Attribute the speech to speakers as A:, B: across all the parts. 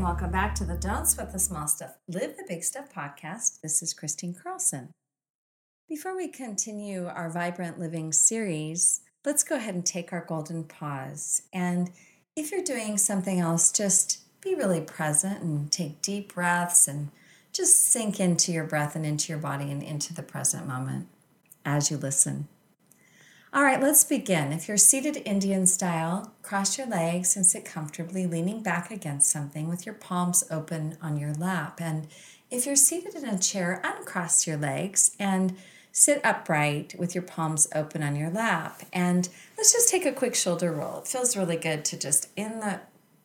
A: And welcome back to the Don't Sweat the Small Stuff, Live the Big Stuff podcast. This is Kristine Carlson. Before we continue our Vibrant Living series, let's go ahead and take our golden pause. And if you're doing something else, just be really present and take deep breaths and just sink into your breath and into your body and into the present moment as you listen. All right, let's begin. If you're seated Indian style, cross your legs and sit comfortably, leaning back against something with your palms open on your lap. And if you're seated in a chair, uncross your legs and sit upright with your palms open on your lap. And let's just take a quick shoulder roll. It feels really good to just in the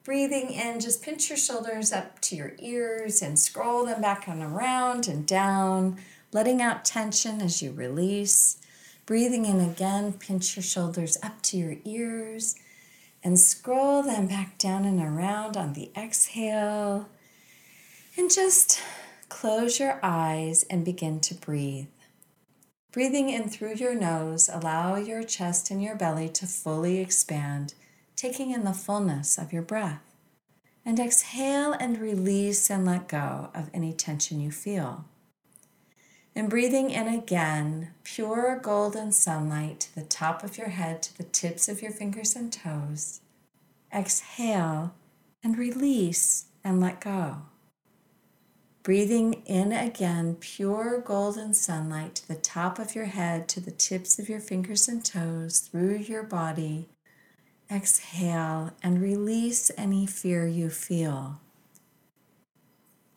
A: breathing in, just pinch your shoulders up to your ears and scroll them back and around and down, letting out tension as you release. Breathing in again, pinch your shoulders up to your ears and scroll them back down and around on the exhale. And just close your eyes and begin to breathe. Breathing in through your nose, allow your chest and your belly to fully expand, taking in the fullness of your breath. And exhale and release and let go of any tension you feel. And breathing in again, pure golden sunlight to the top of your head, to the tips of your fingers and toes. Exhale and release and let go. Breathing in again, pure golden sunlight to the top of your head, to the tips of your fingers and toes, through your body. Exhale and release any fear you feel.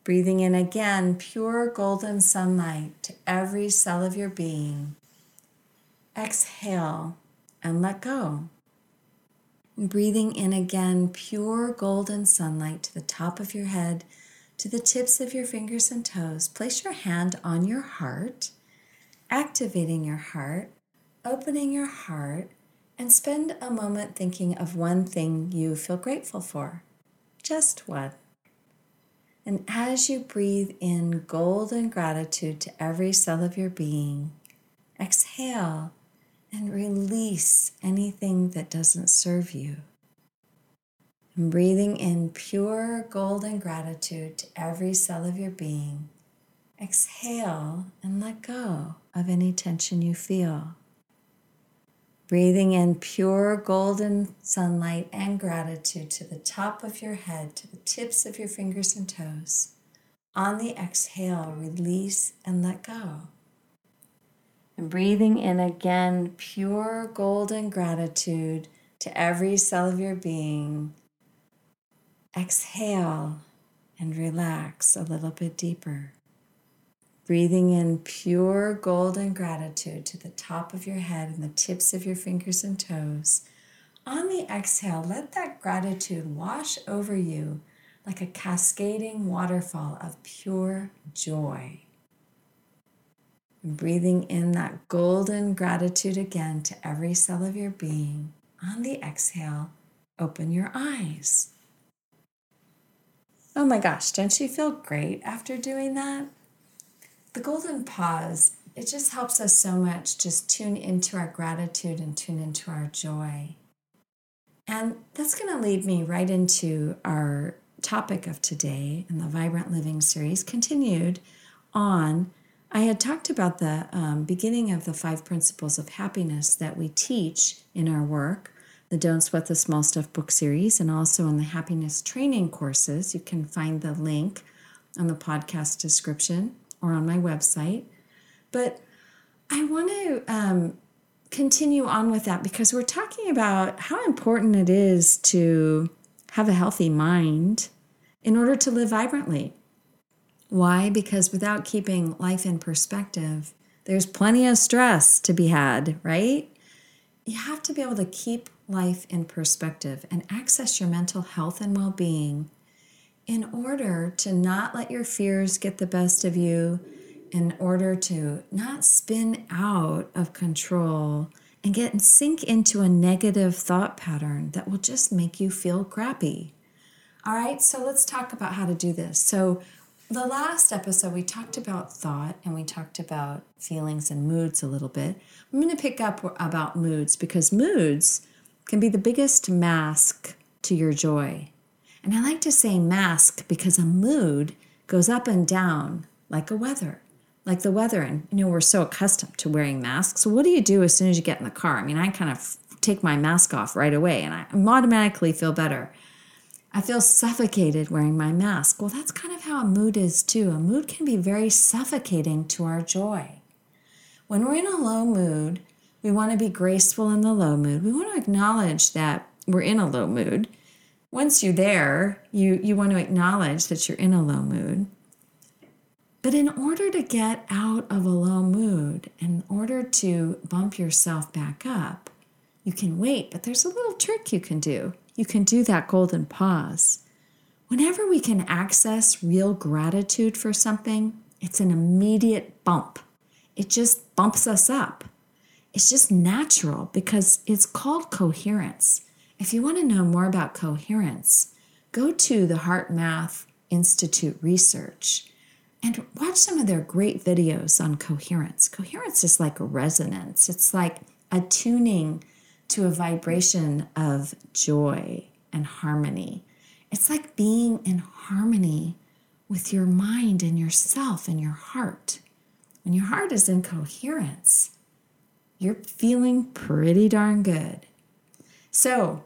A: Breathing in again, pure golden sunlight to every cell of your being. Exhale and let go. Breathing in again, pure golden sunlight to the top of your head, to the tips of your fingers and toes. Place your hand on your heart, activating your heart, opening your heart, and spend a moment thinking of one thing you feel grateful for. Just one. And as you breathe in golden gratitude to every cell of your being, exhale and release anything that doesn't serve you. And breathing in pure golden gratitude to every cell of your being, exhale and let go of any tension you feel. Breathing in pure golden sunlight and gratitude to the top of your head, to the tips of your fingers and toes. On the exhale, release and let go. And breathing in again, pure golden gratitude to every cell of your being. Exhale and relax a little bit deeper. Breathing in pure golden gratitude to the top of your head and the tips of your fingers and toes. On the exhale, let that gratitude wash over you like a cascading waterfall of pure joy. And breathing in that golden gratitude again to every cell of your being. On the exhale, open your eyes. Oh my gosh, don't you feel great after doing that? The golden pause, it just helps us so much just tune into our gratitude and tune into our joy. And that's going to lead me right into our topic of today in the Vibrant Living series, continued on. I had talked about the um, beginning of the five principles of happiness that we teach in our work, the Don't Sweat the Small Stuff book series, and also in the happiness training courses. You can find the link on the podcast description or on my website. But I want to um, continue on with that because we're talking about how important it is to have a healthy mind in order to live vibrantly. Why? Because without keeping life in perspective, there's plenty of stress to be had, right? You have to be able to keep life in perspective and access your mental health and well being in order to not let your fears get the best of you, in order to not spin out of control and get and sink into a negative thought pattern that will just make you feel crappy. All right, so let's talk about how to do this. So, the last episode, we talked about thought and we talked about feelings and moods a little bit. I'm going to pick up about moods because moods can be the biggest mask to your joy. And I like to say mask because a mood goes up and down like a weather, like the weather. And, you know, we're so accustomed to wearing masks. So, what do you do as soon as you get in the car? I mean, I kind of take my mask off right away and I automatically feel better. I feel suffocated wearing my mask. Well, that's kind of how a mood is too. A mood can be very suffocating to our joy. When we're in a low mood, we want to be graceful in the low mood. We want to acknowledge that we're in a low mood. Once you're there, you, you want to acknowledge that you're in a low mood. But in order to get out of a low mood, in order to bump yourself back up, you can wait, but there's a little trick you can do you can do that golden pause. Whenever we can access real gratitude for something, it's an immediate bump. It just bumps us up. It's just natural because it's called coherence. If you want to know more about coherence, go to the HeartMath Institute research and watch some of their great videos on coherence. Coherence is like a resonance, it's like attuning to a vibration of joy and harmony. It's like being in harmony with your mind and yourself and your heart. When your heart is in coherence, you're feeling pretty darn good. So,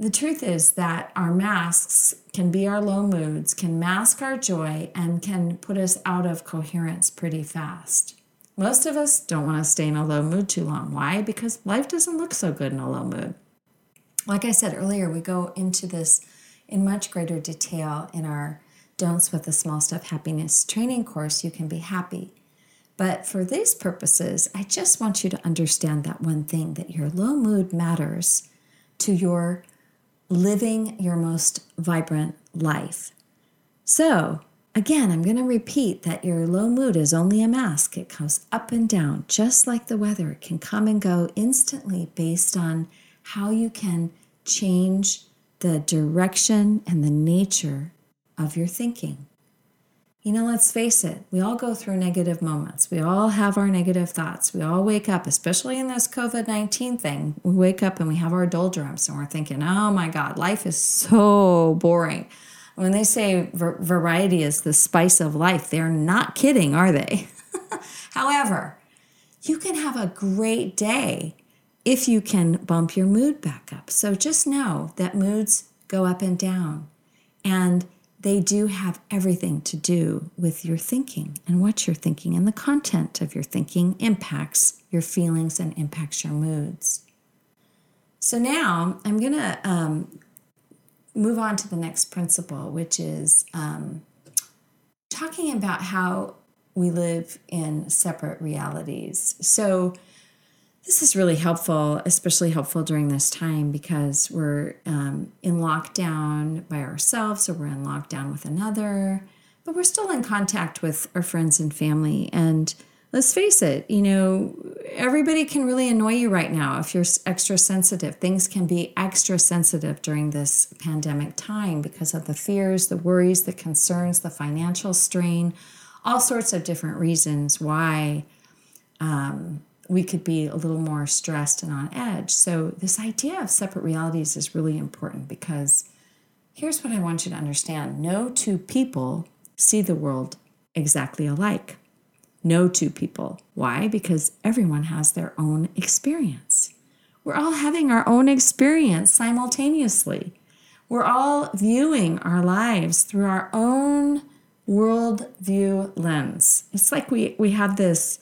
A: the truth is that our masks can be our low moods, can mask our joy, and can put us out of coherence pretty fast. Most of us don't want to stay in a low mood too long. Why? Because life doesn't look so good in a low mood. Like I said earlier, we go into this in much greater detail in our Don't Sweat the Small Stuff Happiness training course. You can be happy. But for these purposes, I just want you to understand that one thing that your low mood matters to your living your most vibrant life. So, Again, I'm going to repeat that your low mood is only a mask. It comes up and down, just like the weather. It can come and go instantly based on how you can change the direction and the nature of your thinking. You know, let's face it, we all go through negative moments. We all have our negative thoughts. We all wake up, especially in this COVID 19 thing. We wake up and we have our doldrums and we're thinking, oh my God, life is so boring. When they say variety is the spice of life, they're not kidding, are they? However, you can have a great day if you can bump your mood back up. So just know that moods go up and down, and they do have everything to do with your thinking and what you're thinking, and the content of your thinking impacts your feelings and impacts your moods. So now I'm going to um, move on to the next principle, which is um, talking about how we live in separate realities. So, this is really helpful, especially helpful during this time because we're um, in lockdown by ourselves or we're in lockdown with another, but we're still in contact with our friends and family. And let's face it, you know, everybody can really annoy you right now if you're extra sensitive. Things can be extra sensitive during this pandemic time because of the fears, the worries, the concerns, the financial strain, all sorts of different reasons why um, we could be a little more stressed and on edge. So, this idea of separate realities is really important because here's what I want you to understand no two people see the world exactly alike no two people. Why? Because everyone has their own experience. We're all having our own experience simultaneously. We're all viewing our lives through our own worldview lens. It's like we, we have this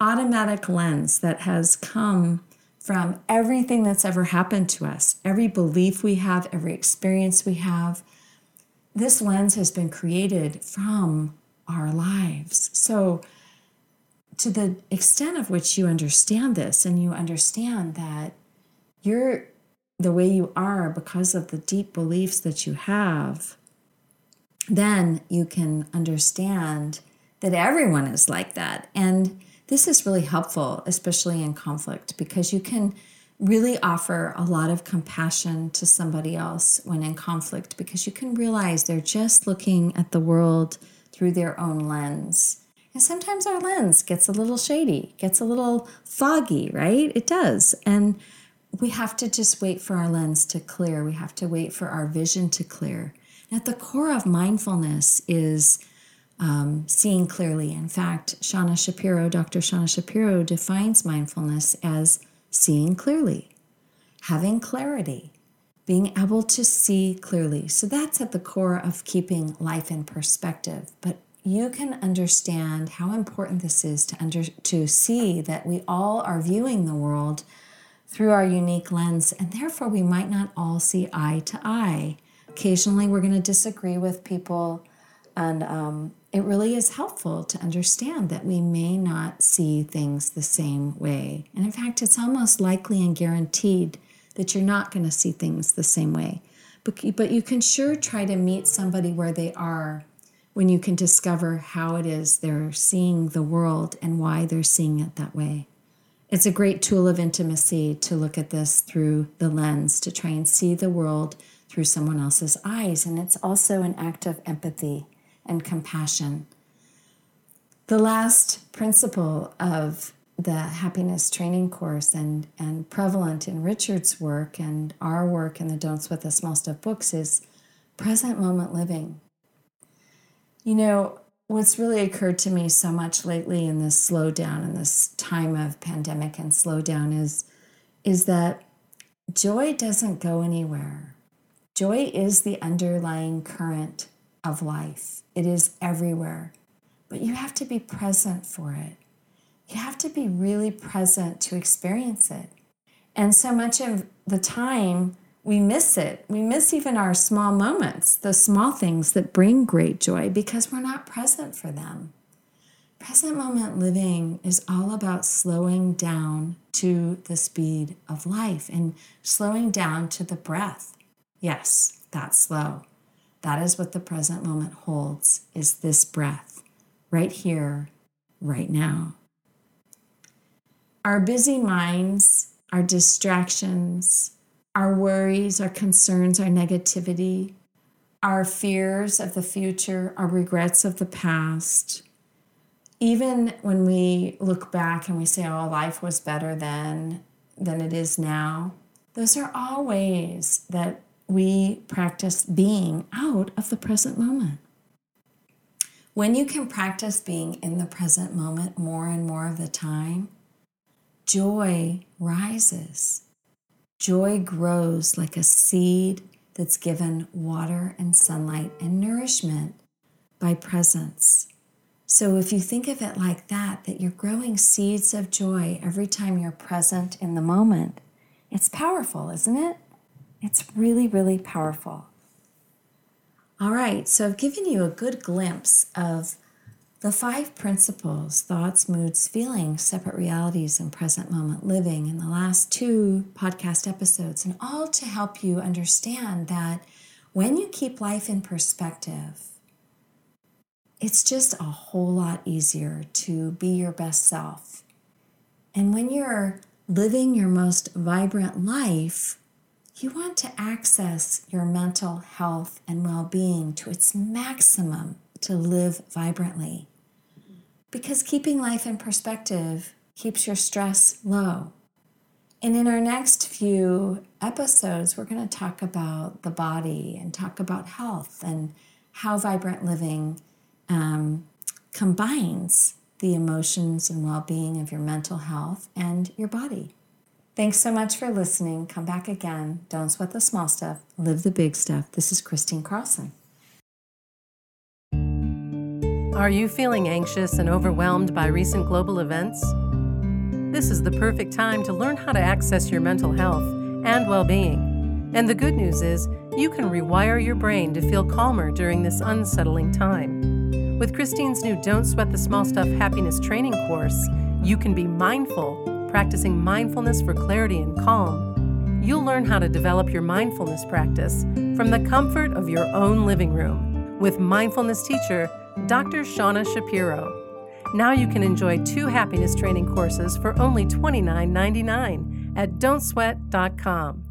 A: automatic lens that has come from everything that's ever happened to us, every belief we have, every experience we have. This lens has been created from our lives. So, to the extent of which you understand this and you understand that you're the way you are because of the deep beliefs that you have, then you can understand that everyone is like that. And this is really helpful, especially in conflict, because you can really offer a lot of compassion to somebody else when in conflict because you can realize they're just looking at the world through their own lens. And sometimes our lens gets a little shady, gets a little foggy, right? It does. And we have to just wait for our lens to clear. We have to wait for our vision to clear. At the core of mindfulness is um, seeing clearly. In fact, Shauna Shapiro, Dr. Shauna Shapiro, defines mindfulness as seeing clearly, having clarity, being able to see clearly. So that's at the core of keeping life in perspective. But you can understand how important this is to under to see that we all are viewing the world through our unique lens, and therefore we might not all see eye to eye. Occasionally, we're going to disagree with people, and um, it really is helpful to understand that we may not see things the same way. And in fact, it's almost likely and guaranteed that you're not going to see things the same way. But, but you can sure try to meet somebody where they are when you can discover how it is they're seeing the world and why they're seeing it that way. It's a great tool of intimacy to look at this through the lens, to try and see the world through someone else's eyes. And it's also an act of empathy and compassion. The last principle of the happiness training course and, and prevalent in Richard's work and our work in the Don't Sweat the Small Stuff books is present moment living. You know, what's really occurred to me so much lately in this slowdown in this time of pandemic and slowdown is is that joy doesn't go anywhere joy is the underlying current of life it is everywhere but you have to be present for it you have to be really present to experience it and so much of the time we miss it. We miss even our small moments, the small things that bring great joy because we're not present for them. Present moment living is all about slowing down to the speed of life and slowing down to the breath. Yes, that's slow. That is what the present moment holds is this breath right here, right now. Our busy minds, our distractions, our worries, our concerns, our negativity, our fears of the future, our regrets of the past. Even when we look back and we say, oh, life was better then than it is now, those are all ways that we practice being out of the present moment. When you can practice being in the present moment more and more of the time, joy rises. Joy grows like a seed that's given water and sunlight and nourishment by presence. So if you think of it like that, that you're growing seeds of joy every time you're present in the moment, it's powerful, isn't it? It's really, really powerful. All right, so I've given you a good glimpse of the five principles thoughts, moods, feelings, separate realities, and present moment living in the last two podcast episodes, and all to help you understand that when you keep life in perspective, it's just a whole lot easier to be your best self. And when you're living your most vibrant life, you want to access your mental health and well being to its maximum to live vibrantly. Because keeping life in perspective keeps your stress low. And in our next few episodes, we're going to talk about the body and talk about health and how vibrant living um, combines the emotions and well being of your mental health and your body. Thanks so much for listening. Come back again. Don't sweat the small stuff, live the big stuff. This is Kristine Carlson.
B: Are you feeling anxious and overwhelmed by recent global events? This is the perfect time to learn how to access your mental health and well being. And the good news is, you can rewire your brain to feel calmer during this unsettling time. With Kristine's new Don't Sweat the Small Stuff Happiness Training course, you can be mindful, practicing mindfulness for clarity and calm, you'll learn how to develop your mindfulness practice from the comfort of your own living room with mindfulness teacher Dr. Shauna Shapiro. Now you can enjoy two happiness training courses for only $29.99 at don'tsweat.com.